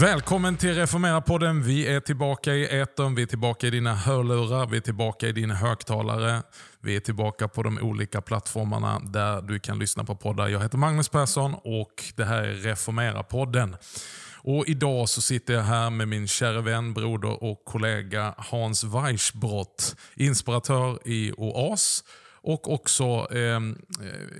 Välkommen till Reformera-podden. Vi är tillbaka i etern, vi är tillbaka i dina hörlurar, vi är tillbaka i dina högtalare. Vi är tillbaka på de olika plattformarna där du kan lyssna på poddar. Jag heter Magnus Persson och det här är Reformera-podden. Och idag så sitter jag här med min kära vän, broder och kollega Hans Weichbrott, inspiratör i OAS och också eh,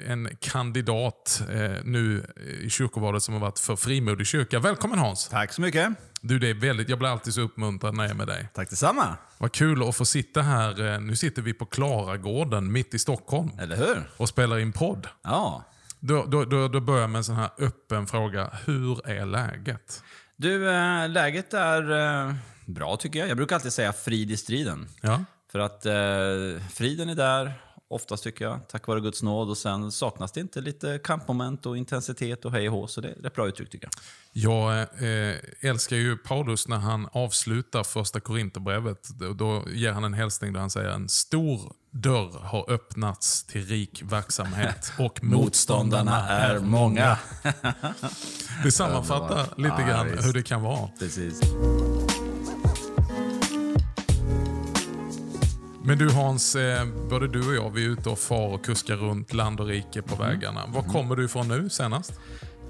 en kandidat eh, nu i kyrkovalet som har varit för frimodig kyrka. Välkommen Hans! Tack så mycket. Du, det är väldigt, jag blir alltid så uppmuntrad när jag är med dig. Tack detsamma. Vad kul att få sitta här. Eh, nu sitter vi på Klaragården mitt i Stockholm. Eller hur? Och spelar in podd. Ja. Då, då, då, då börjar jag med en sån här öppen fråga. Hur är läget? Du, äh, läget är äh, bra tycker jag. Jag brukar alltid säga frid i striden. Ja. För att äh, friden är där, oftast tycker jag, tack vare Guds nåd. Och sen saknas det inte lite kampmoment och intensitet och hej och hå. Så det är ett bra uttryck tycker jag. Jag eh, älskar ju Paulus när han avslutar första Korinthierbrevet. Då ger han en hälsning där han säger en stor dörr har öppnats till rik verksamhet och motståndarna är många. det sammanfattar lite grann hur det kan vara. Precis. Men du Hans, eh, både du och jag vi är ute och far och kuskar runt land och rike på vägarna. Var kommer du ifrån nu senast?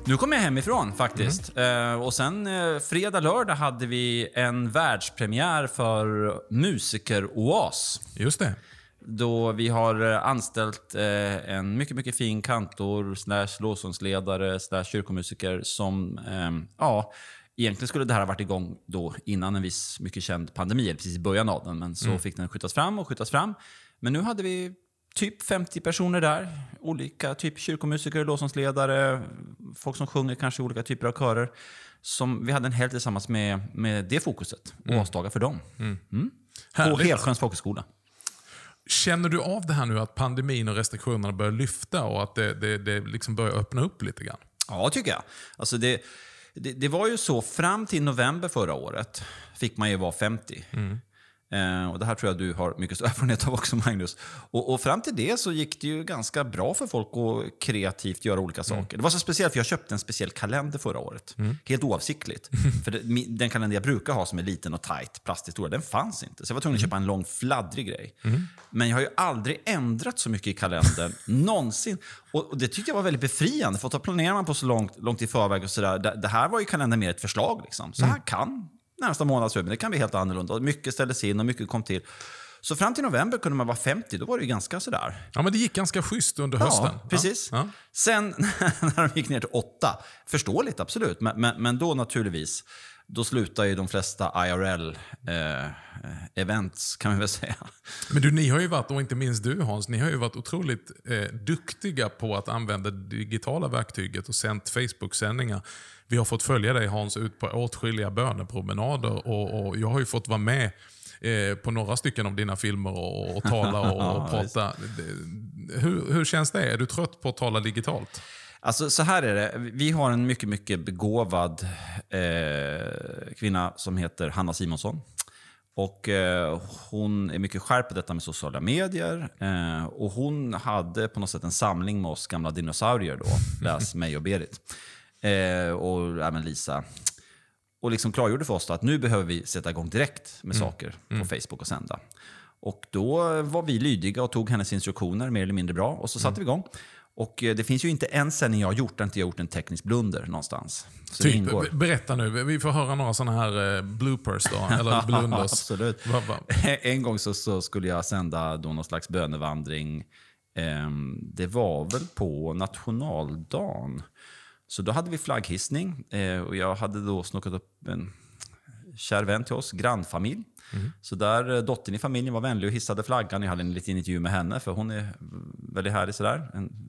Nu kom jag hemifrån faktiskt. Eh, och sen eh, fredag, lördag hade vi en världspremiär för Musiker-OAS. Just det. Då vi har anställt eh, en mycket, mycket fin kantor, slash lovsångsledare, slash kyrkomusiker som, eh, ja, Egentligen skulle det här ha varit igång då innan en viss mycket känd pandemi, eller precis i början av den. Men så fick den skjutas fram och skjutas fram. Men nu hade vi typ 50 personer där. Olika typ kyrkomusiker, lovsångsledare, folk som sjunger kanske i olika typer av körer. Som vi hade en helg tillsammans med, med det fokuset. Mm. Åsdagar för dem. Mm. På Härligt. Helsjöns folkhögskola. Känner du av det här nu att pandemin och restriktionerna börjar lyfta och att det, det, det liksom börjar öppna upp lite grann? Ja, tycker jag. Alltså det, det, det var ju så, fram till november förra året fick man ju vara 50. Eh, och Det här tror jag du har mycket stor erfarenhet av också, Magnus. Och, och fram till det så gick det ju ganska bra för folk att kreativt göra olika saker. Det var så speciellt, för jag köpte en speciell kalender förra året. Helt oavsiktligt. för det, den kalender jag brukar ha som är liten och tight, plasthistoria, den fanns inte. Så jag var tvungen att köpa en lång fladdrig grej. Men jag har ju aldrig ändrat så mycket i kalendern, någonsin. Och, och det tyckte jag var väldigt befriande, för då planerar man på så långt, långt i förväg och sådär. Det, det här var ju kalendern mer ett förslag. Liksom. Så här kan närmsta månad se ut, men det kan bli helt annorlunda. Mycket ställdes in och mycket kom till. Så fram till november kunde man vara 50, då var det ju ganska sådär. Ja, men det gick ganska schysst under hösten. Ja, precis. Ja. Sen när de gick ner till åtta, förståeligt absolut, men, men, men då naturligtvis, då slutar ju de flesta IRL-events kan vi väl säga. Men du, ni har ju varit, och inte minst du Hans, ni har ju varit otroligt eh, duktiga på att använda det digitala verktyget och sänt Facebook-sändningar. Vi har fått följa dig Hans ut på åtskilliga bönepromenader och, och jag har ju fått vara med eh, på några stycken av dina filmer och, och tala och, och prata. Hur, hur känns det? Är du trött på att tala digitalt? Alltså så här är det, vi har en mycket, mycket begåvad eh, kvinna som heter Hanna Simonsson. Och eh, Hon är mycket skärpt på detta med sociala medier. Eh, och Hon hade på något sätt en samling med oss gamla dinosaurier då. Läs mig och Berit. Eh, och även Lisa. Och liksom klargjorde för oss att nu behöver vi sätta igång direkt med saker på Facebook och sända. Och då var vi lydiga och tog hennes instruktioner mer eller mindre bra. Och så satte vi igång. Och eh, det finns ju inte en sändning jag har gjort där inte jag har gjort en teknisk blunder någonstans. Så Typ, berätta nu, vi får höra några sådana här eh, bloopers då, eller blunders. Absolut. Va, va? En gång så, så skulle jag sända då någon slags bönevandring. Ehm, det var väl på nationaldagen. Så då hade vi flagghissning eh, och jag hade då snokat upp en kär vän till oss, grannfamilj. Så där dottern i familjen var vänlig och hissade flaggan. Jag hade en liten intervju med henne för hon är väldigt härlig sådär. En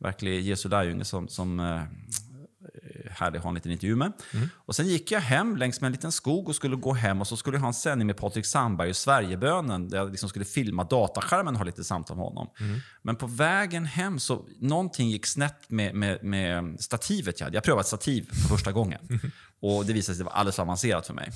verklig Jesu lärjunge som, som eh, att ha en liten intervju med. Och sen gick jag hem längs med en liten skog och skulle gå hem och så skulle jag ha en sändning med Patrik Sandberg och Sverigebönen där jag liksom skulle filma dataskärmen och ha lite samtal med honom. Men på vägen hem så någonting gick snett med, med, med stativet jag hade. Jag prövade ett stativ för första gången. Och det visade sig att det var alldeles för avancerat för mig.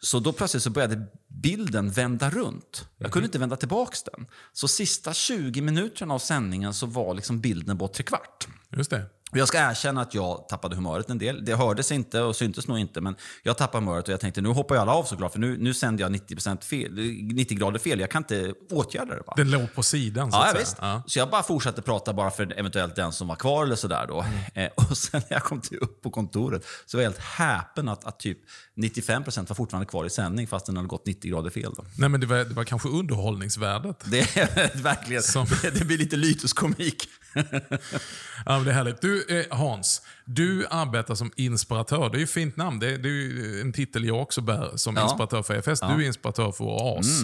Så då plötsligt så började bilden vända runt. Jag kunde inte vända tillbaka den. Så sista 20 minuterna av sändningen så var liksom bilden bort trekvart. Just det. Jag ska erkänna att jag tappade humöret en del. Det hördes inte och syntes nog inte, men jag tappade humöret och jag tänkte nu hoppar ju alla av såklart, för nu, nu sänder jag 90, fel, 90 grader fel. Jag kan inte åtgärda det. Va? Den låg på sidan så Ja, att säga. visst. Ja. Så jag bara fortsatte prata bara för eventuellt den som var kvar eller sådär då. Eh, och sen när jag kom till upp på kontoret så var jag helt häpen att, att typ 95% var fortfarande kvar i sändning fast den hade gått 90 grader fel. Då. Nej, men det var, det var kanske underhållningsvärdet. Det är verkligen, Som- det blir lite lyteskomik. Ja, det är härligt. Du, eh, Hans, du arbetar som inspiratör. Det är ju ett fint namn. Det är, det är en titel jag också bär som Ja. inspiratör för EFS. Du är inspiratör för OAS.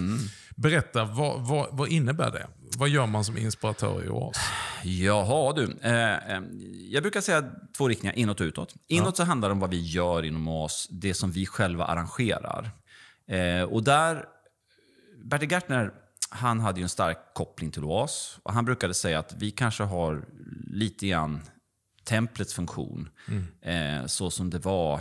Berätta, vad, vad, vad innebär det? Vad gör man som inspiratör i OAS? Jaha du. Eh, eh, jag brukar säga två riktningar, inåt och utåt. Inåt så handlar det om vad vi gör inom oss, det som vi själva arrangerar. Eh, och där, Bertil Gärtner, han hade ju en stark koppling till OAS. Och han brukade säga att vi kanske har lite grann templets funktion. Eh, så som det var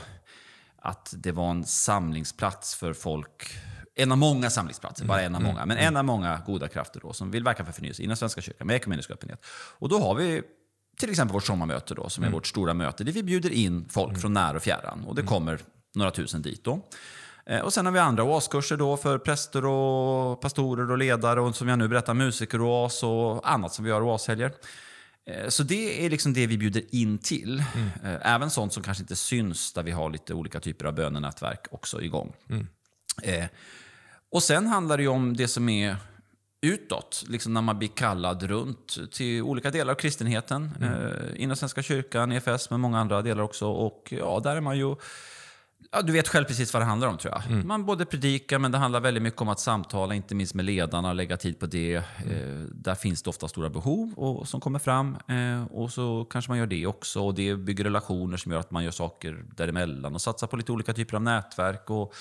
att det var en samlingsplats för folk. En av många samlingsplatser, bara en av många. Men en av många goda krafter då, som vill verka för förnyelse inom Svenska kyrkan med ekumenisk öppenhet. Och då har vi till exempel vårt sommarmöte då, som är vårt stora möte, där vi bjuder in folk från när och fjärran. Och det kommer några tusen dit då. Eh, Och sen har vi andra OAS-kurser då för präster och pastorer och ledare och som jag nu berättar musiker och OAS och annat som vi gör OAS-helger. Eh, Så det är liksom det vi bjuder in till. Eh, Även sånt som kanske inte syns, där vi har lite olika typer av bönenätverk också igång. Eh, Och sen handlar det om det som är utåt, liksom när man blir kallad runt till olika delar av kristenheten. Eh, inom Svenska kyrkan, EFS, men många andra delar också. Och ja, där är man ju... Ja, du vet själv precis vad det handlar om tror jag. Man både predikar, men det handlar väldigt mycket om att samtala, inte minst med ledarna, lägga tid på det. Eh, där finns det ofta stora behov och, som kommer fram. Eh, och så kanske man gör det också. Och det bygger relationer som gör att man gör saker däremellan och satsar på lite olika typer av nätverk. Och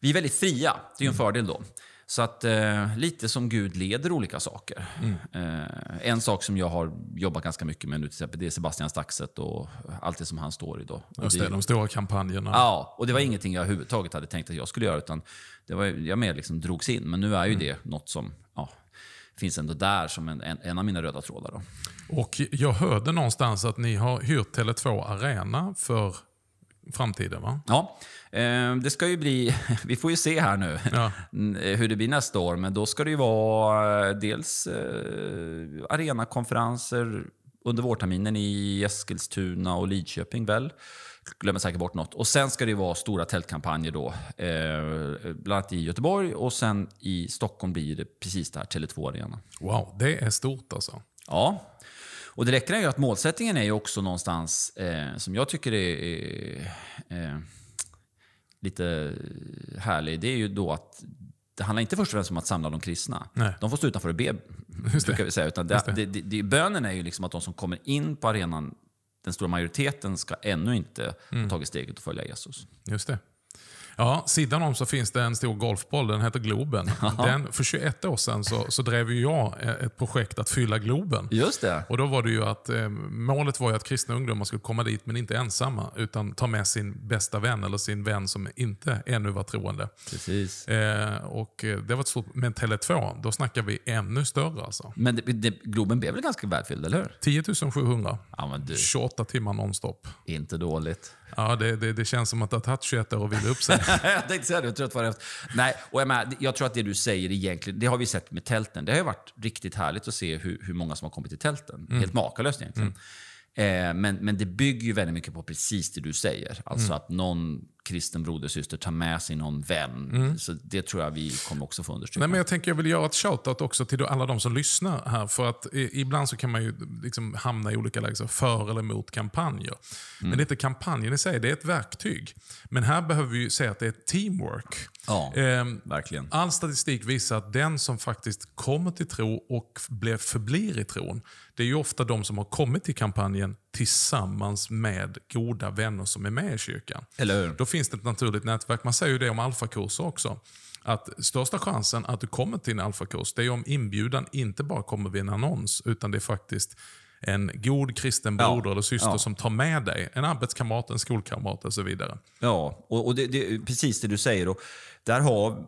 vi är väldigt fria, det är ju en fördel då. Så att eh, lite som Gud leder olika saker. Eh, en sak som jag har jobbat ganska mycket med nu till exempel, det är Sebastian Staxet och allt det som han står i då. Just det, de stora kampanjerna. Ja, och det var ingenting jag överhuvudtaget hade tänkt att jag skulle göra. Utan det var, jag mer liksom drogs in. Men nu är ju det något som ja, finns ändå där som en, en, en av mina röda trådar. Då. Och jag hörde någonstans att ni har hyrt Tele2 Arena för framtiden, va? Ja, eh, det ska ju bli... Vi får ju se här nu Ja. n- hur det blir nästa år. Men då ska det ju vara eh, dels eh, arenakonferenser under vårterminen i Eskilstuna och Lidköping väl. Glömmer säkert bort något. Och sen ska det ju vara stora tältkampanjer då. Eh, bland annat i Göteborg och sen i Stockholm blir det precis där, Tele2 Arena. Wow, det är stort alltså. Ja. Och det räcker är ju att målsättningen är ju också någonstans, eh, som jag tycker är, eh, lite härlig, det är ju då att det handlar inte först och främst om att samla de kristna. Nej. De får stå utanför och be, Just det. vi säga. Utan det. det. Det, det, bönen är ju liksom att de som kommer in på arenan, den stora majoriteten, ska ännu inte Mm. ha tagit steget och följa Jesus. Just det. Ja, sidan om så finns det en stor golfboll, den heter Globen. Den, för 21 år sedan så, så drev jag eh, ett projekt att fylla Globen. Just det. Och då var det ju att eh, Målet var ju att kristna ungdomar skulle komma dit, men inte ensamma. Utan ta med sin bästa vän eller sin vän som inte ännu var troende. Precis. Eh, och eh, det var ett stort, men Tele2, då snackar vi ännu större alltså. Men det, det, Globen blev väl ganska värdefull, eller hur? 10 700. Ja, men du, 28 timmar nonstop. inte dåligt. Ja, det, det, det känns som att det har tagit 21 år att vila upp sig. jag tänkte säga det, jag tror att det var det. Nej, och jag, menar, jag tror att det du säger egentligen, det har vi sett med tälten. Det har ju varit riktigt härligt att se hur, hur många som har kommit till tälten. Helt makalöst egentligen. Eh, men, men det bygger ju väldigt mycket på precis det du säger. Alltså att någon kristen broder syster tar med sig någon vän. Så det tror jag vi kommer också få understryka. Nej, men jag tänker jag vill göra ett shoutout också till alla de som lyssnar här. För att ibland så kan man ju liksom hamna i olika lägen, för eller emot kampanjer. Men det är inte kampanjen i sig, det är ett verktyg. Men här behöver vi säga att det är teamwork. Ja, Ehm, verkligen. All statistik visar att den som faktiskt kommer till tro och blir, förblir i tron, det är ju ofta de som har kommit till kampanjen tillsammans med goda vänner som är med i kyrkan. Eller hur? Då finns det ett naturligt nätverk. Man säger ju det om alfakurser också. Att största chansen att du kommer till en alfakurs, det är om inbjudan inte bara kommer vid en annons, utan det är faktiskt en god kristen Ja, broder eller syster ja. som tar med dig. En arbetskamrat, en skolkamrat och så vidare. Ja, och, och det, det är precis det du säger. Och där har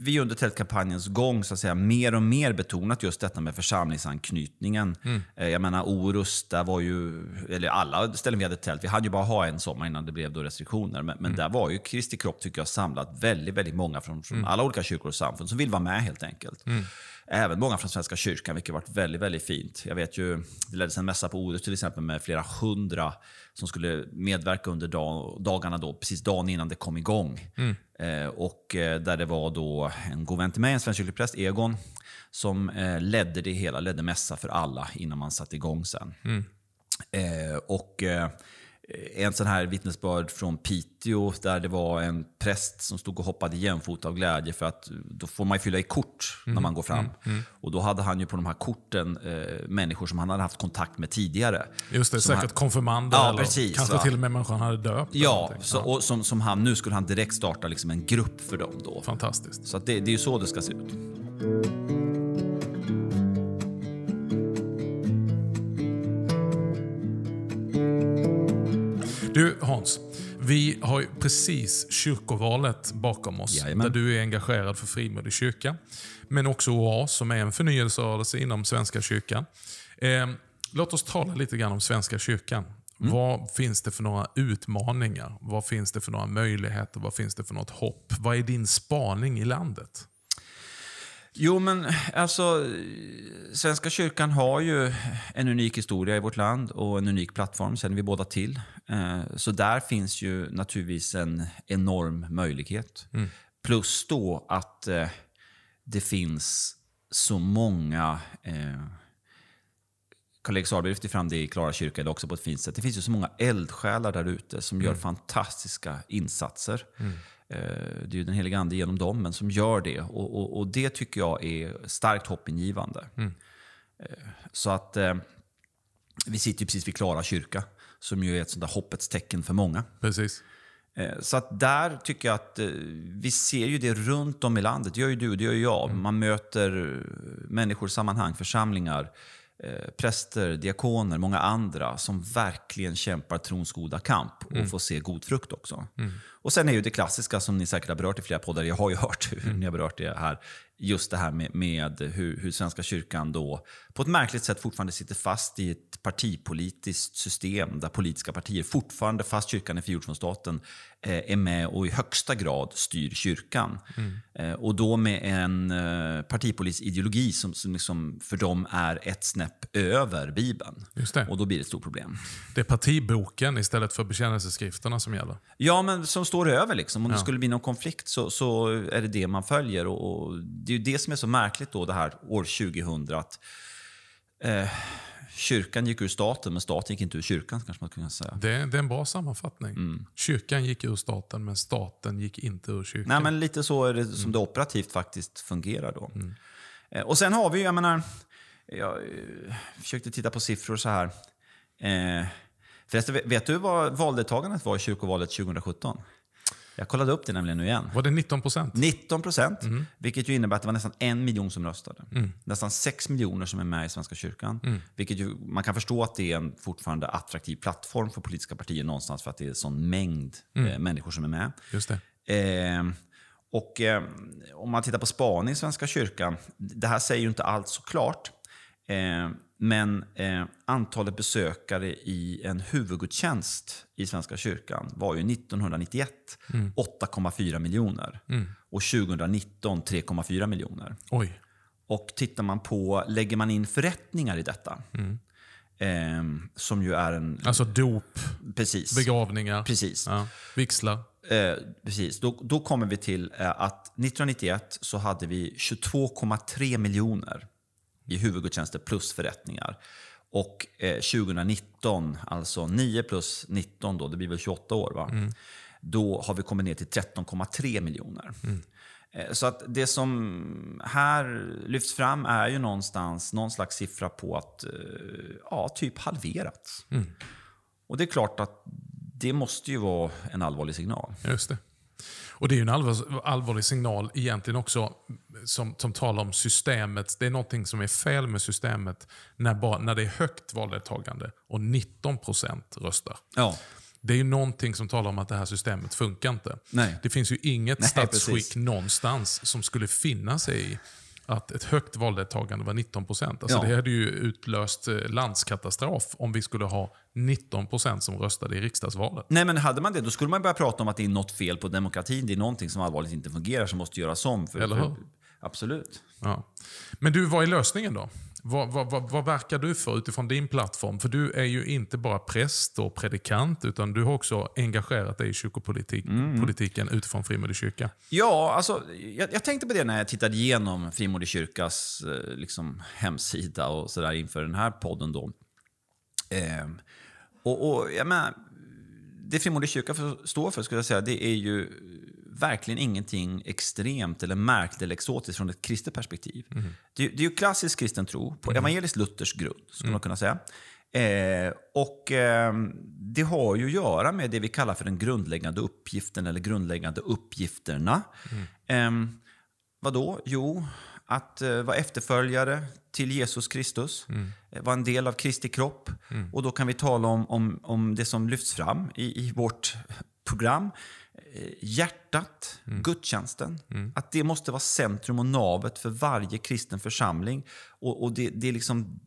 vi under tältkampanjens gång så att säga, mer och mer betonat just detta med församlingsanknytningen. Eh, Jag menar Orust, där var ju, eller alla ställen vi hade tält, vi hade ju bara ha en sommar innan det blev då restriktioner. Men, men där var ju Kristi kropp tycker jag samlat väldigt, väldigt många från, från alla olika kyrkor och samfund som vill vara med helt enkelt. Även många från Svenska kyrkan, vilket varit väldigt, väldigt fint. Jag vet ju, det leddes en mässa på Orust till exempel med flera hundra som skulle medverka under dag, dagarna då, precis dagen innan det kom igång. Eh, och eh, där det var då en god vän till mig, en svensk kyrklig präst, Egon, som eh, ledde det hela, ledde mässa för alla innan man satte igång sen. Eh, och eh, en sån här vittnesbörd från Piteå där det var en präst som stod och hoppade jämfota av glädje för att då får man ju fylla i kort när man går fram. Och då hade han ju på de här korten eh, människor som han hade haft kontakt med tidigare. Just det, säkert han- konfirmander Ja, eller precis, kanske va? till och med människan hade döpt. Ja, så, och som, som han, nu skulle han direkt starta liksom en grupp för dem då. Fantastiskt. Så att det, det är ju så det ska se ut. Du Hans, vi har ju precis kyrkovalet bakom oss. Jajamän. Där du är engagerad för frimodig kyrka. Men också OAS som är en förnyelserörelse inom Svenska kyrkan. Eh, låt oss tala lite grann om Svenska kyrkan. Mm. Vad finns det för några utmaningar? Vad finns det för några möjligheter? Vad finns det för något hopp? Vad är din spaning i landet? Jo, men alltså, Svenska kyrkan har ju en unik historia i vårt land och en unik plattform, känner vi båda till. Eh, Så där finns ju naturligtvis en enorm möjlighet. Plus då att eh, det finns så många eh, Karl-Erik Sahlberg lyfter fram det i Klara kyrka idag också på ett fint sätt. Det finns ju så många eldsjälar där ute som gör fantastiska insatser. Eh, Det är ju den heliga Ande genom dem, men som gör det. Och, och, och det tycker jag är starkt hoppingivande. Eh, Så att eh, vi sitter ju precis vid Klara kyrka, som ju är ett sånt där hoppets tecken för många. Precis. Eh, Så att där tycker jag att eh, vi ser ju det runt om i landet. Det gör ju du, det gör jag. Man möter eh, människor, sammanhang, församlingar, eh, präster, diakoner, många andra som verkligen kämpar trons goda kamp och får se god frukt också. Och sen är ju det klassiska som ni säkert har berört i flera poddar, jag har ju hört hur ni har berört det här, just det här med, med hur, hur Svenska kyrkan då på ett märkligt sätt fortfarande sitter fast i ett partipolitiskt system där politiska partier fortfarande, fast kyrkan är frigjord från staten, eh, är med och i högsta grad styr kyrkan. Eh, och då med en eh, partipolitisk ideologi som, som liksom för dem är ett snäpp över Bibeln. Och då blir det ett stort problem. Det är partiboken istället för bekännelseskrifterna som gäller. Ja, men som står över. Liksom. Om det skulle bli någon konflikt så, så är det det man följer. Och, och Det är ju det som är så märkligt då det här år 2000. Att, eh, kyrkan gick ur staten, men staten gick inte ur kyrkan. kanske man kunna säga. Det, det är en bra sammanfattning. Mm. Kyrkan gick ur staten, men staten gick inte ur kyrkan. Nej, men lite så är det som det operativt faktiskt fungerar då. Eh, Och sen har vi, jag menar, jag eh, försökte titta på siffror så här. Eh, förresten, vet du vad valdeltagandet var i kyrkovalet 2017? Jag kollade upp det nämligen nu igen. Var det 19 procent? 19 procent, vilket ju innebär att det var nästan en miljon som röstade. Nästan sex miljoner som är med i Svenska kyrkan. Vilket ju, man kan förstå att det är en fortfarande attraktiv plattform för politiska partier någonstans för att det är en sån mängd eh, människor som är med. Just det. Eh, och eh, om man tittar på spaning i Svenska kyrkan, det här säger ju inte allt så klart. Eh, men eh, antalet besökare i en huvudgudstjänst i Svenska kyrkan var ju 1991 8,4 miljoner. Och 2019 3,4 miljoner. Oj. Och tittar man på, lägger man in förrättningar i detta, eh, som ju är en... Alltså dop, Precis. begravningar, Precis. ja, vigslar. Eh, precis. Då, då kommer vi till eh, att 1991 så hade vi 22,3 miljoner i huvudgudstjänster plus förrättningar. Och eh, 2019, alltså 9 plus 19, då, det blir väl 28 år, va? då har vi kommit ner till 13,3 miljoner. Eh, Så att det som här lyfts fram är ju någonstans någon slags siffra på att eh, ja, typ halverats. Och det är klart att det måste ju vara en allvarlig signal. Just det. Och Det är ju en allvar, allvarlig signal egentligen också som, som talar om systemet. Det är någonting som är fel med systemet när, bara, när det är högt valdeltagande och 19% röstar. Ja. Det är ju någonting som talar om att det här systemet funkar inte. Nej. Det finns ju inget Nej, statsskick precis. någonstans som skulle finna sig i att ett högt valdeltagande var 19 procent. Alltså Ja. Det hade ju utlöst eh, landskatastrof om vi skulle ha 19 procent som röstade i riksdagsvalet. Nej, men hade man det, då skulle man börja prata om att det är något fel på demokratin. Det är någonting som allvarligt inte fungerar som måste göras om. För, Eller hur? För, absolut. Ja. Men du, vad är lösningen då? Vad, vad, vad, vad verkar du för utifrån din plattform? För du är ju inte bara präst och predikant, utan du har också engagerat dig i kyrkopolitiken utifrån Frimodig kyrka. Ja, alltså, jag, jag tänkte på det när jag tittade igenom Frimodig kyrkas eh, liksom, hemsida och sådär inför den här podden. Då. Ehm, och, och jag menar, det Frimodig kyrka står för skulle jag säga, det är ju verkligen ingenting extremt eller märkligt eller exotiskt från ett kristet perspektiv. Det, det är ju klassisk kristen tro på evangelisk Luthers grund, skulle man kunna säga. Eh, och eh, Det har ju att göra med det vi kallar för den grundläggande uppgiften eller grundläggande uppgifterna. Eh, vadå? Jo, att eh, vara efterföljare till Jesus Kristus, eh, vara en del av Kristi kropp. Och då kan vi tala om, om, om det som lyfts fram i, i vårt program. Eh, Hjärtat, gudstjänsten. Att det måste vara centrum och navet för varje kristen församling. Och, och det, det är liksom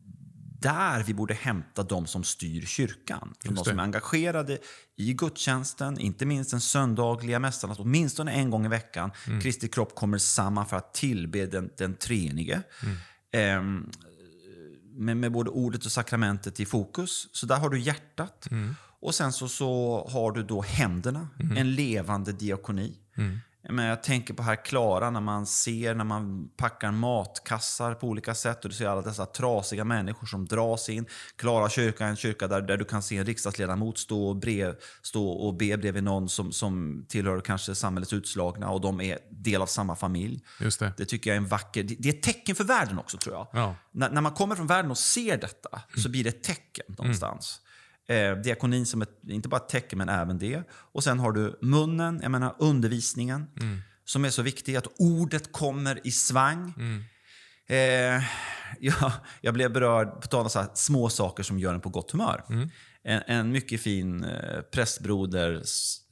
där vi borde hämta de som styr kyrkan. Från de som är engagerade i gudstjänsten, inte minst den söndagliga mässan, att åtminstone en gång i veckan Kristi kropp kommer samman för att tillbe den, den treenige. Ehm, med, med både ordet och sakramentet i fokus. Så där har du hjärtat. Och sen så, så har du då händerna, en levande diakoni. Men jag tänker på här Klara när man ser när man packar matkassar på olika sätt och du ser alla dessa trasiga människor som dras in. Klara kyrka är en kyrka där, där du kan se en riksdagsledamot stå och, brev, stå och be bredvid någon som, som tillhör kanske samhällets utslagna och de är del av samma familj. Just det. Det tycker jag är en vacker... Det det är ett tecken för världen också tror jag. Ja. När, när man kommer från världen och ser detta så blir det ett tecken någonstans. Eh, diakonin som ett, inte bara ett tecken men även det. Och sen har du munnen, jag menar undervisningen. Som är så viktig, att ordet kommer i svang. Eh, ja, jag blev berörd på tal om så små saker som gör en på gott humör. En, en mycket fin eh, prästbroder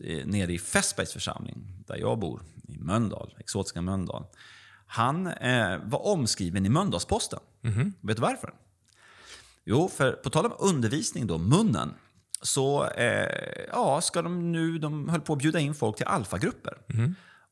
eh, nere i Fässbergs församling, där jag bor, i Mölndal, exotiska Mölndal. Han eh, var omskriven i Mölndalsposten. Vet du varför? Jo, för på tal om undervisning då, munnen, så eh, ja, ska de nu, de höll på att bjuda in folk till alfagrupper.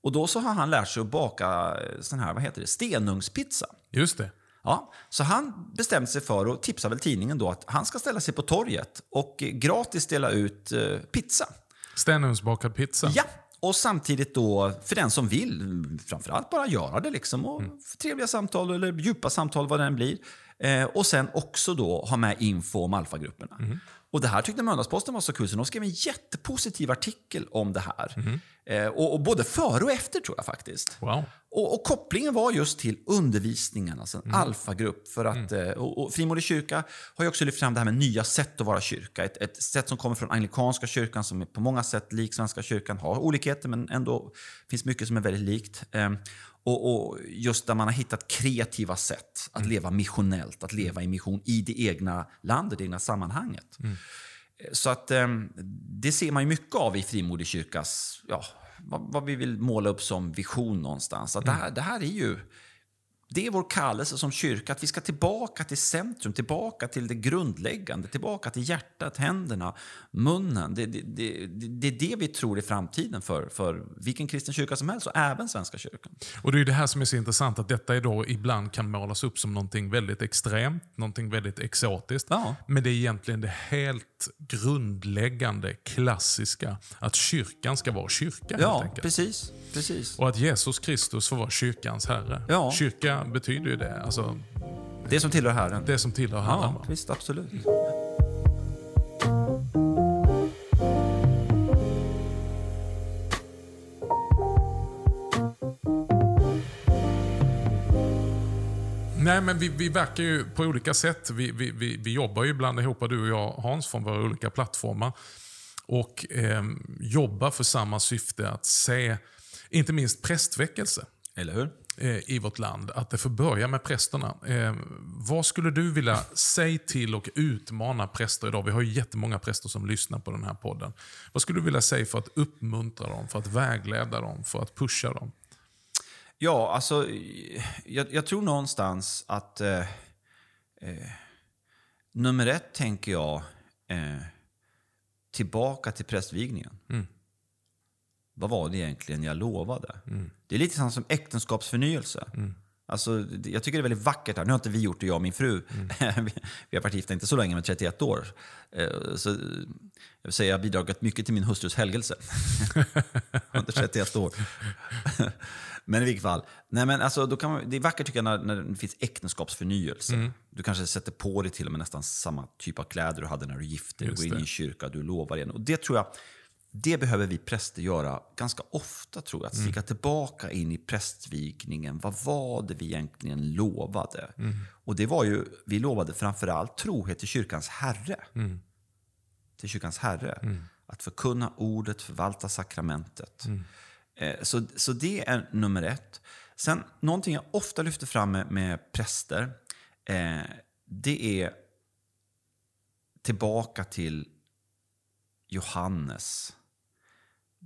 Och då så har han lärt sig att baka eh, sån här, vad heter det, stenugnspizza. Just det. Ja, så han bestämde sig för, och tipsade väl tidningen då, att han ska ställa sig på torget och gratis dela ut eh, pizza. Stenugnsbakad pizza. Ja, och samtidigt då för den som vill, framförallt bara göra det liksom. Och för trevliga samtal eller djupa samtal vad det än blir. Eh, och sen också då ha med info om alfagrupperna. Och det här tyckte Mölndalsposten var så kul så de skrev en jättepositiv artikel om det här. Eh, och, och både före och efter tror jag faktiskt. Wow. Och, och kopplingen var just till undervisningen, alltså en alfagrupp. För att, eh, och, och Frimodig kyrka har ju också lyft fram det här med nya sätt att vara kyrka. Ett, ett sätt som kommer från anglikanska kyrkan som på många sätt lik Svenska kyrkan. Har olikheter men ändå finns mycket som är väldigt likt. Eh, och, och just där man har hittat kreativa sätt att leva missionellt, att leva i mission i det egna landet, det egna sammanhanget. Så att eh, det ser man ju mycket av i Frimodig kyrkas, ja, vad, vad vi vill måla upp som vision någonstans. Att det, här, det här är ju, det är vår kallelse som kyrka, att vi ska tillbaka till centrum, tillbaka till det grundläggande, tillbaka till hjärtat, händerna, munnen. Det, det, det, det är det vi tror är framtiden för, för vilken kristen kyrka som helst och även Svenska kyrkan. Och Det är det här som är så intressant, att detta då ibland kan målas upp som någonting väldigt extremt, någonting väldigt exotiskt. Ja. Men det är egentligen det helt grundläggande, klassiska, att kyrkan ska vara kyrka Ja, precis. precis. Och att Jesus Kristus får vara kyrkans herre. Ja. Kyrka betyder ju det, alltså Det som tillhör Herren. det som tillhör Herren. Ja, va? visst, absolut. Nej, men vi, vi verkar ju på olika sätt. Vi, vi, vi, vi jobbar ju ibland ihop, du och jag Hans, från våra olika plattformar. Och eh, jobbar för samma syfte, att se inte minst prästväckelse Eller hur? Eh, i vårt land. Att det får börja med prästerna. Eh, vad skulle du vilja säga till och utmana präster idag? Vi har ju jättemånga präster som lyssnar på den här podden. Vad skulle du vilja säga för att uppmuntra dem, för att vägleda dem, för att pusha dem? Ja, alltså, jag, jag tror någonstans att... Eh, eh, nummer ett, tänker jag, eh, tillbaka till prästvigningen. Vad var det egentligen jag lovade? Det är lite samma som äktenskapsförnyelse. Alltså, det- jag tycker det är väldigt vackert. här. Nu har inte vi gjort det, jag och min fru. vi vi har varit gifta inte så länge, men 31 år. Eh, Så, jag vill säga, jag har bidragit mycket till min hustrus helgelse. Under 31 år. men i vilket fall. Nej, men alltså, då kan man, det är vackert tycker jag när, när det finns äktenskapsförnyelse. Du kanske sätter på dig till och med nästan samma typ av kläder du hade när du gifte dig. Just Går in i en kyrka, du lovar igen. Och det tror jag, det behöver vi präster göra ganska ofta tror jag. Att Mm. kika tillbaka in i prästvigningen. Vad var det vi egentligen lovade? Mm. Och det var ju, vi lovade framförallt trohet till kyrkans herre. Mm. Till kyrkans herre. Att förkunna ordet, förvalta sakramentet. Mm. Eh, Så, så det är nummer ett. Sen, någonting jag ofta lyfter fram med, med präster, eh, det är tillbaka till Johannes.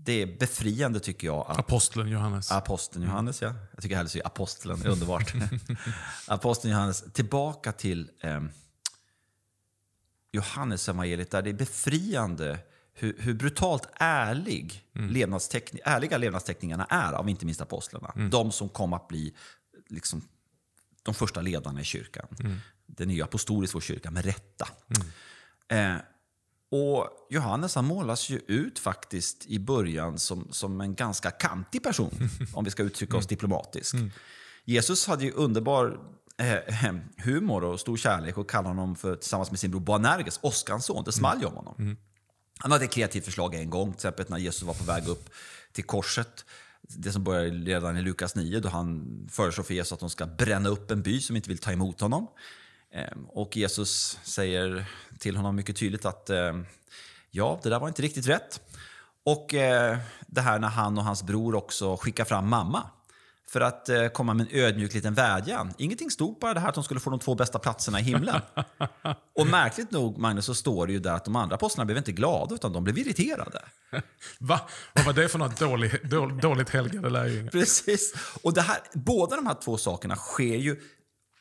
Det är befriande tycker jag att Aposteln Johannes. Aposteln Johannes, ja. Jag tycker hellre säga aposteln, det är underbart. Aposteln Johannes, tillbaka till eh, Johannes evangeliet där det är befriande hur, hur brutalt ärlig levnadsteckning, ärliga levnadsteckningarna är av inte minst apostlarna. De som kom att bli liksom, de första ledarna i kyrkan. Den är ju apostolisk, vår kyrka, med rätta. Eh, och Johannes han målas ju ut faktiskt i början som, som en ganska kantig person, om vi ska uttrycka oss diplomatiskt. Jesus hade ju underbar eh, humor och stor kärlek och kallade honom för, tillsammans med sin bror Boanerges, Oskars son. Det small ju om honom. Han hade ett kreativt förslag en gång, till exempel när Jesus var på väg upp till korset. Det som börjar redan i Lukas 9 då han föreslår för Jesus att de ska bränna upp en by som inte vill ta emot honom. Ehm, Och Jesus säger till honom mycket tydligt att ehm, ja, det där var inte riktigt rätt. Och eh, det här när han och hans bror också skickar fram mamma för att eh, komma med en ödmjuk liten vädjan. Ingenting stod bara det här att de skulle få de två bästa platserna i himlen. Och märkligt nog, Magnus, så står det ju där att de andra apostlarna blev inte glada utan de blev irriterade. Va? Vad var det för något dåligt, dåligt helgade lärjungar? Precis. Och det här, båda de här två sakerna sker ju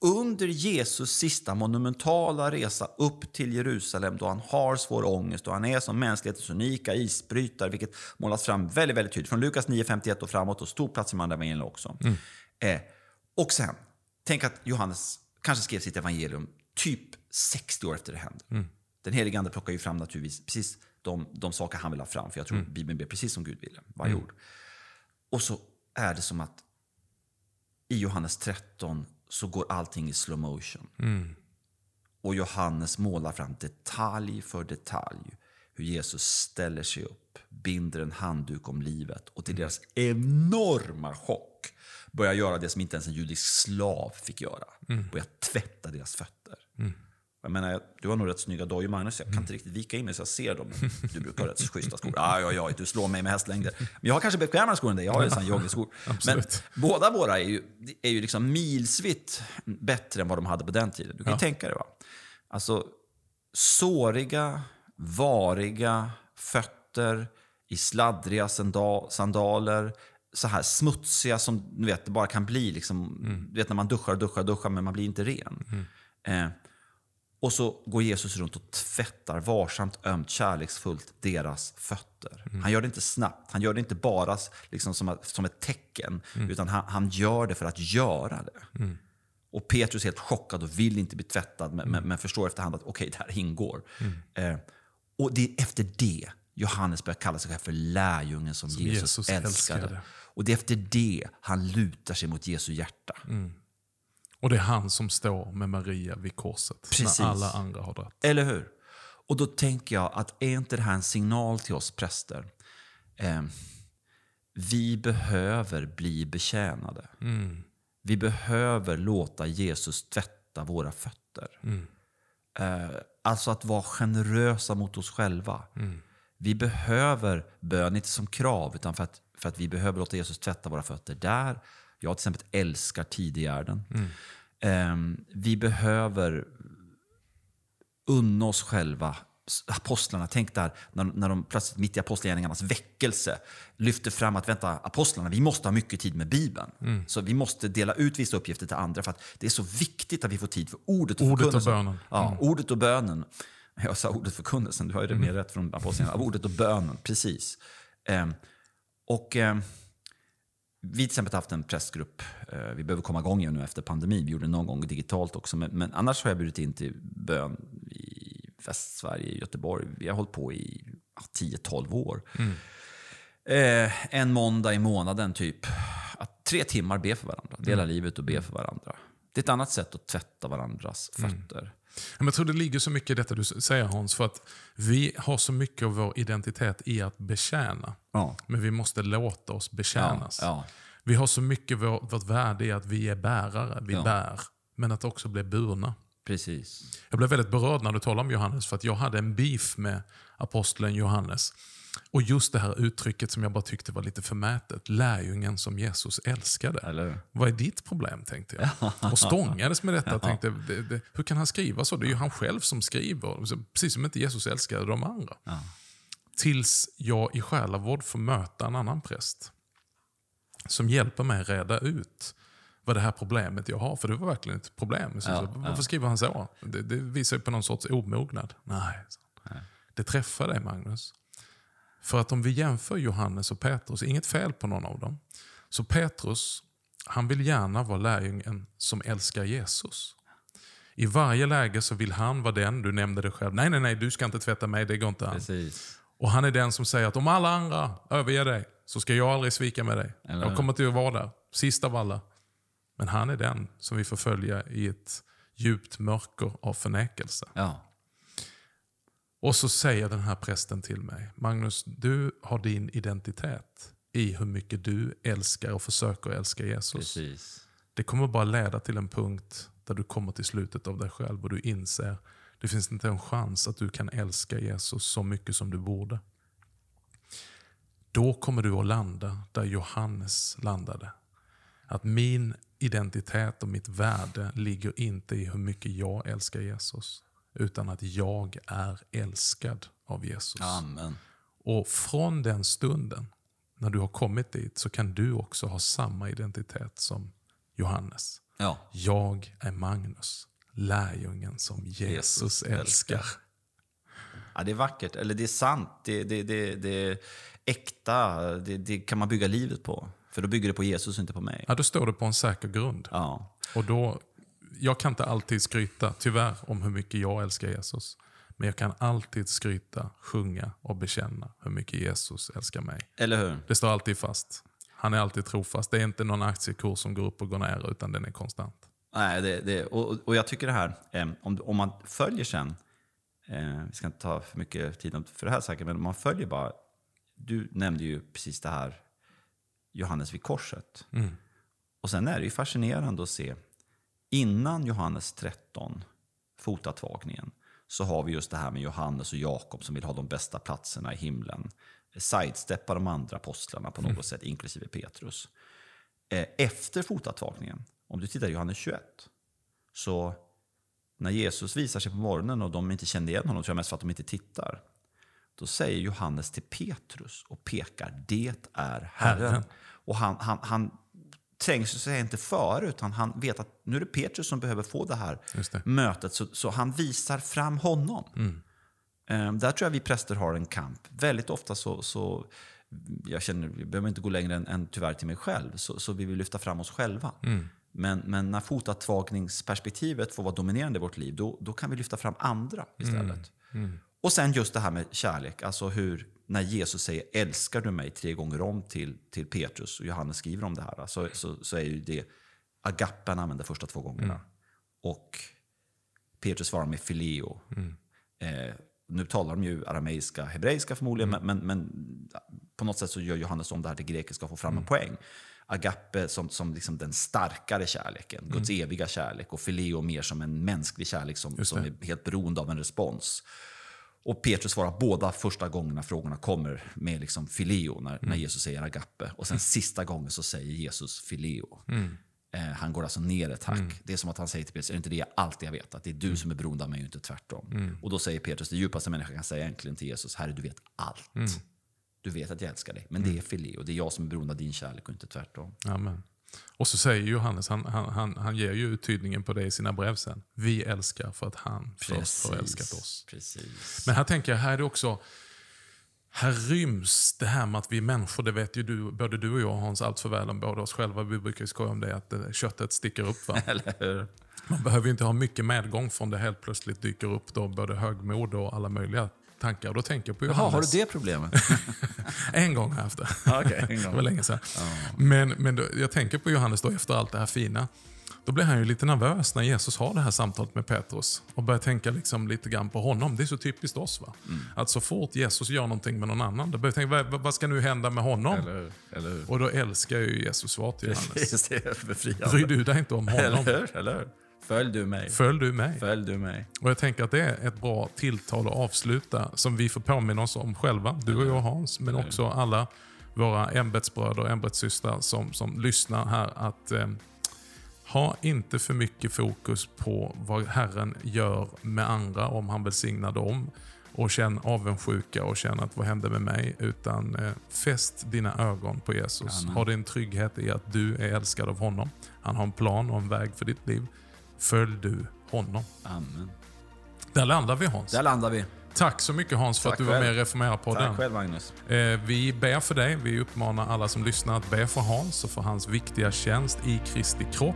under Jesus sista monumentala resa upp till Jerusalem då han har svår ångest och han är som mänsklighetens unika isbrytare, vilket målas fram väldigt, väldigt tydligt. Från Lukas 9.51 och framåt och stor plats i evangelierna också. Eh, och sen, tänk att Johannes kanske skrev sitt evangelium typ 60 år efter det hände. Den helige Ande plockar ju fram naturligtvis precis de, de saker han vill ha fram, för jag tror Bibeln ber precis som Gud ville, varje ord. Och så är det som att i Johannes 13 så går allting i slow motion. Och Johannes målar fram detalj för detalj hur Jesus ställer sig upp, binder en handduk om livet och till deras enorma chock börjar göra det som inte ens en judisk slav fick göra. Börjar tvätta deras fötter. Jag menar, du har nog rätt snygga dojor Magnus, jag kan inte riktigt vika in mig så jag ser dem. Du brukar ha rätt schyssta skor. Ah, ja, ja, du slår mig med hästlängder. Men jag har kanske bekvämare skor än dig, jag har ju sån joggingskor. Men båda våra är ju, är ju liksom milsvitt bättre än vad de hade på den tiden. Du kan ju tänka dig. Va? Alltså, såriga, variga fötter i sladdriga sanda- sandaler. Så här smutsiga som du vet, det bara kan bli. Liksom, Du vet när man duschar och duschar duschar men man blir inte ren. Eh, och så går Jesus runt och tvättar varsamt, ömt, kärleksfullt deras fötter. Han gör det inte snabbt, han gör det inte bara liksom som, ett, som ett tecken, utan han, han gör det för att göra det. Och Petrus är helt chockad och vill inte bli tvättad, men, men, men förstår efterhand att okej, det här ingår. Eh, och det är efter det Johannes börjar kalla sig själv för lärjungen som, Jesus, Jesus älskade. älskade. Och det är efter det han lutar sig mot Jesu hjärta. Och det är han som står med Maria vid korset. Precis. När alla andra har dragit. Eller hur? Och då tänker jag att är inte det här en signal till oss präster? Eh, vi behöver bli betjänade. Vi behöver låta Jesus tvätta våra fötter. Eh, alltså att vara generösa mot oss själva. Vi behöver bön, inte som krav, utan för att, för att vi behöver låta Jesus tvätta våra fötter. Där, jag till exempel älskar tidigärden. Eh, vi behöver unna oss själva. Apostlarna, tänk där när, när de plötsligt mitt i apostlagärningarnas väckelse lyfter fram att vänta, apostlarna, vi måste ha mycket tid med Bibeln. Så vi måste dela ut vissa uppgifter till andra för att det är så viktigt att vi får tid för ordet och Ordet och bönen. Ja, ordet och bönen. Jag sa ordet förkunnelsen, du har ju det mer rätt från apostlarna. Ordet och bönen, precis. Ehm, och ehm, vi till exempel haft en pressgrupp. Eh, vi behöver komma igång igen nu efter pandemin. Vi gjorde det någon gång digitalt också. Men, men annars har jag bjudit in till bön i Västsverige, Göteborg. Vi har hållit på i ja, 10-12 år. Eh, en måndag i månaden typ. Att tre timmar be för varandra. Dela livet och be för varandra. Det är ett annat sätt att tvätta varandras fötter. Ja, men Jag tror det ligger så mycket i detta du säger Hans, för att vi har så mycket av vår identitet i att betjäna. Ja. Men vi måste låta oss betjänas. Ja, ja. Vi har så mycket vår, vårt värde i att vi är bärare, vi bär. Men att också bli burna. Precis. Jag blev väldigt berörd när du talade om Johannes, för att jag hade en beef med aposteln Johannes. Och just det här uttrycket som jag bara tyckte var lite förmätet, lärjungen som Jesus älskade. Eller? Vad är ditt problem, tänkte jag. Och stångades med detta. Tänkte, det, det, hur kan han skriva så? Det är ju han själv som skriver. Precis som inte Jesus älskade de andra. Tills jag i själavård får möta en annan präst. Som hjälper mig reda ut vad det här problemet jag har. För det var verkligen ett problem. Ja, så, varför skriver han så? Det, det visar ju på någon sorts omognad. Nej. han. Det träffar dig Magnus. För att om vi jämför Johannes och Petrus, inget fel på någon av dem. Så Petrus, han vill gärna vara lärjungen som älskar Jesus. I varje läge så vill han vara den, du nämnde det själv, nej nej nej du ska inte tvätta mig, det går inte an. Precis. Och han är den som säger att om alla andra överger dig så ska jag aldrig svika med dig. Eller Jag kommer inte att vara där, sist av alla. Men han är den som vi får följa i ett djupt mörker av förnekelse. Ja. Och så säger den här prästen till mig, Magnus, du har din identitet i hur mycket du älskar och försöker älska Jesus. Precis. Det kommer bara leda till en punkt där du kommer till slutet av dig själv och du inser det finns inte en chans att du kan älska Jesus så mycket som du borde. Då kommer du att landa där Johannes landade. Att min identitet och mitt värde ligger inte i hur mycket jag älskar Jesus. Utan att jag är älskad av Jesus. Amen. Och från den stunden, när du har kommit dit, så kan du också ha samma identitet som Johannes. Ja. Jag är Magnus, lärjungen som Jesus Jesus älskar. älskar. ja, det är vackert. Eller det är sant. Det, det, det, det är äkta. Det, det kan man bygga livet på. För då bygger det på Jesus, inte på mig. Ja, då står det på en säker grund. Ja. Och då, jag kan inte alltid skryta, tyvärr, om hur mycket jag älskar Jesus. Men jag kan alltid skryta, sjunga och bekänna hur mycket Jesus älskar mig. Eller hur? Det står alltid fast. Han är alltid trofast. Det är inte någon aktiekurs som går upp och går ner, utan den är konstant. Nej, det, det, och, och jag tycker det här, om, om man följer sen, eh, vi ska inte ta för mycket tid för det här säkert, men om man följer bara, du nämnde ju precis det här, Johannes vid korset. Och sen är det ju fascinerande att se, innan Johannes 13, fotatvagningen, så har vi just det här med Johannes och Jakob som vill ha de bästa platserna i himlen. Sidesteppa de andra apostlarna på något sätt, inklusive Petrus. Eh, Efter fotatvagningen, om du tittar i Johannes 21, så när Jesus visar sig på morgonen och de inte kände igen honom, tror jag mest för att de inte tittar, då säger Johannes till Petrus och pekar, det är Herren. Herren. Och han, han, han trängs sig inte före, utan han vet att nu är det Petrus som behöver få det här det. mötet, så, så han visar fram honom. Eh, där tror jag vi präster har en kamp. Väldigt ofta så, så jag känner, vi behöver inte gå längre än, än tyvärr till mig själv, så, så vi vill lyfta fram oss själva. Men, men när fotatvagningsperspektivet får vara dominerande i vårt liv, då, då kan vi lyfta fram andra istället. Och sen just det här med kärlek, alltså hur när Jesus säger älskar du mig tre gånger om till, till Petrus och Johannes skriver om det här, så, så, så är ju det agape han använder första två gångerna. Och Petrus svarar med fileo. Eh, nu talar de ju arameiska, hebreiska förmodligen, Mm. men, men, på något sätt så gör Johannes om det här till grekiska och får fram Mm. en poäng. Agape som, som liksom den starkare kärleken, Guds eviga kärlek och fileo mer som en mänsklig kärlek som, Mm. Som är helt beroende av en respons. Och Petrus svarar båda första gångerna frågorna kommer med liksom fileo, när, Mm. när Jesus säger agape. Och sen sista gången så säger Jesus fileo. Mm. Eh, han går alltså ner ett hack. Det är som att han säger till Petrus, är det inte det jag alltid har vetat? Det är Mm. du som är beroende av mig och inte tvärtom. Och då säger Petrus, det djupaste människan kan säga egentligen till Jesus, Herre du vet allt. Mm. Du vet att jag älskar dig, men det är fileo. Det är jag som är beroende av din kärlek och inte tvärtom. Amen. Och så säger Johannes, han, han, han, han ger ju uttydningen på det i sina brev sen. Vi älskar för att han först har älskat oss. Precis. Men här tänker jag, här är det också, här ryms det här med att vi är människor, det vet ju du, både du och jag Hans allt för väl om både oss själva. Vi brukar ju skoja om det, att eh, köttet sticker upp. Va? Man behöver ju inte ha mycket medgång från det helt plötsligt dyker upp då både högmod och alla möjliga tankar. Och då tänker jag på Jaha, Johannes. har du det problemet? En gång har jag haft det. Okej, en gång. det var länge sedan. Men, men då, jag tänker på Johannes då efter allt det här fina. Då blir han ju lite nervös när Jesus har det här samtalet med Petrus och börjar tänka liksom lite grann på honom. Det är så typiskt oss. va? Mm. Att så fort Jesus gör någonting med någon annan, då börjar jag tänka, vad, vad ska nu hända med honom? Eller hur? Eller hur? Och då älskar ju Jesus svar till Johannes. Bryr du dig inte om Eller honom? hur? Eller hur? Följ du mig. Följ du mig? Följ du mig. Och jag tänker att det är ett bra tilltal att avsluta som vi får påminna oss om själva. Du och jag Hans, men också alla våra ämbetsbröder och ämbetssystrar som, som lyssnar här. att eh, Ha inte för mycket fokus på vad Herren gör med andra, om han välsignar dem. Och känn avundsjuka och känn att vad hände med mig? Utan eh, fäst dina ögon på Jesus. Amen. Ha din trygghet i att du är älskad av honom. Han har en plan och en väg för ditt liv. Följ du honom. Amen. Där landar vi Hans. Där landar vi. Tack så mycket Hans för Tack att du var själv. med i Reformera-podden. Tack själv Magnus. Eh, vi ber för dig. Vi uppmanar alla som lyssnar att be för Hans och för hans viktiga tjänst i Kristi kropp.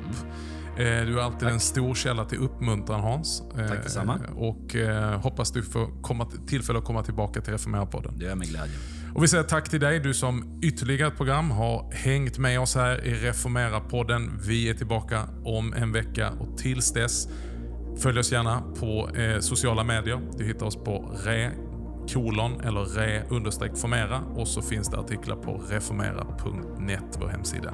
Eh, du är alltid en stor källa till uppmuntran Hans. Eh, Tack detsamma. Och eh, hoppas du får komma, tillfälle att komma tillbaka till Reformera-podden. Det gör jag med glädje. Och vi säger tack till dig, du som ytterligare ett program har hängt med oss här i Reformera-podden. Vi är tillbaka om en vecka och tills dess, följ oss gärna på eh, sociala medier. Du hittar oss på re kolon eller re understreck formera och så finns det artiklar på reformera.net, vår hemsida.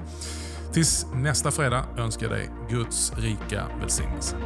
Tills nästa fredag önskar jag dig Guds rika välsignelse.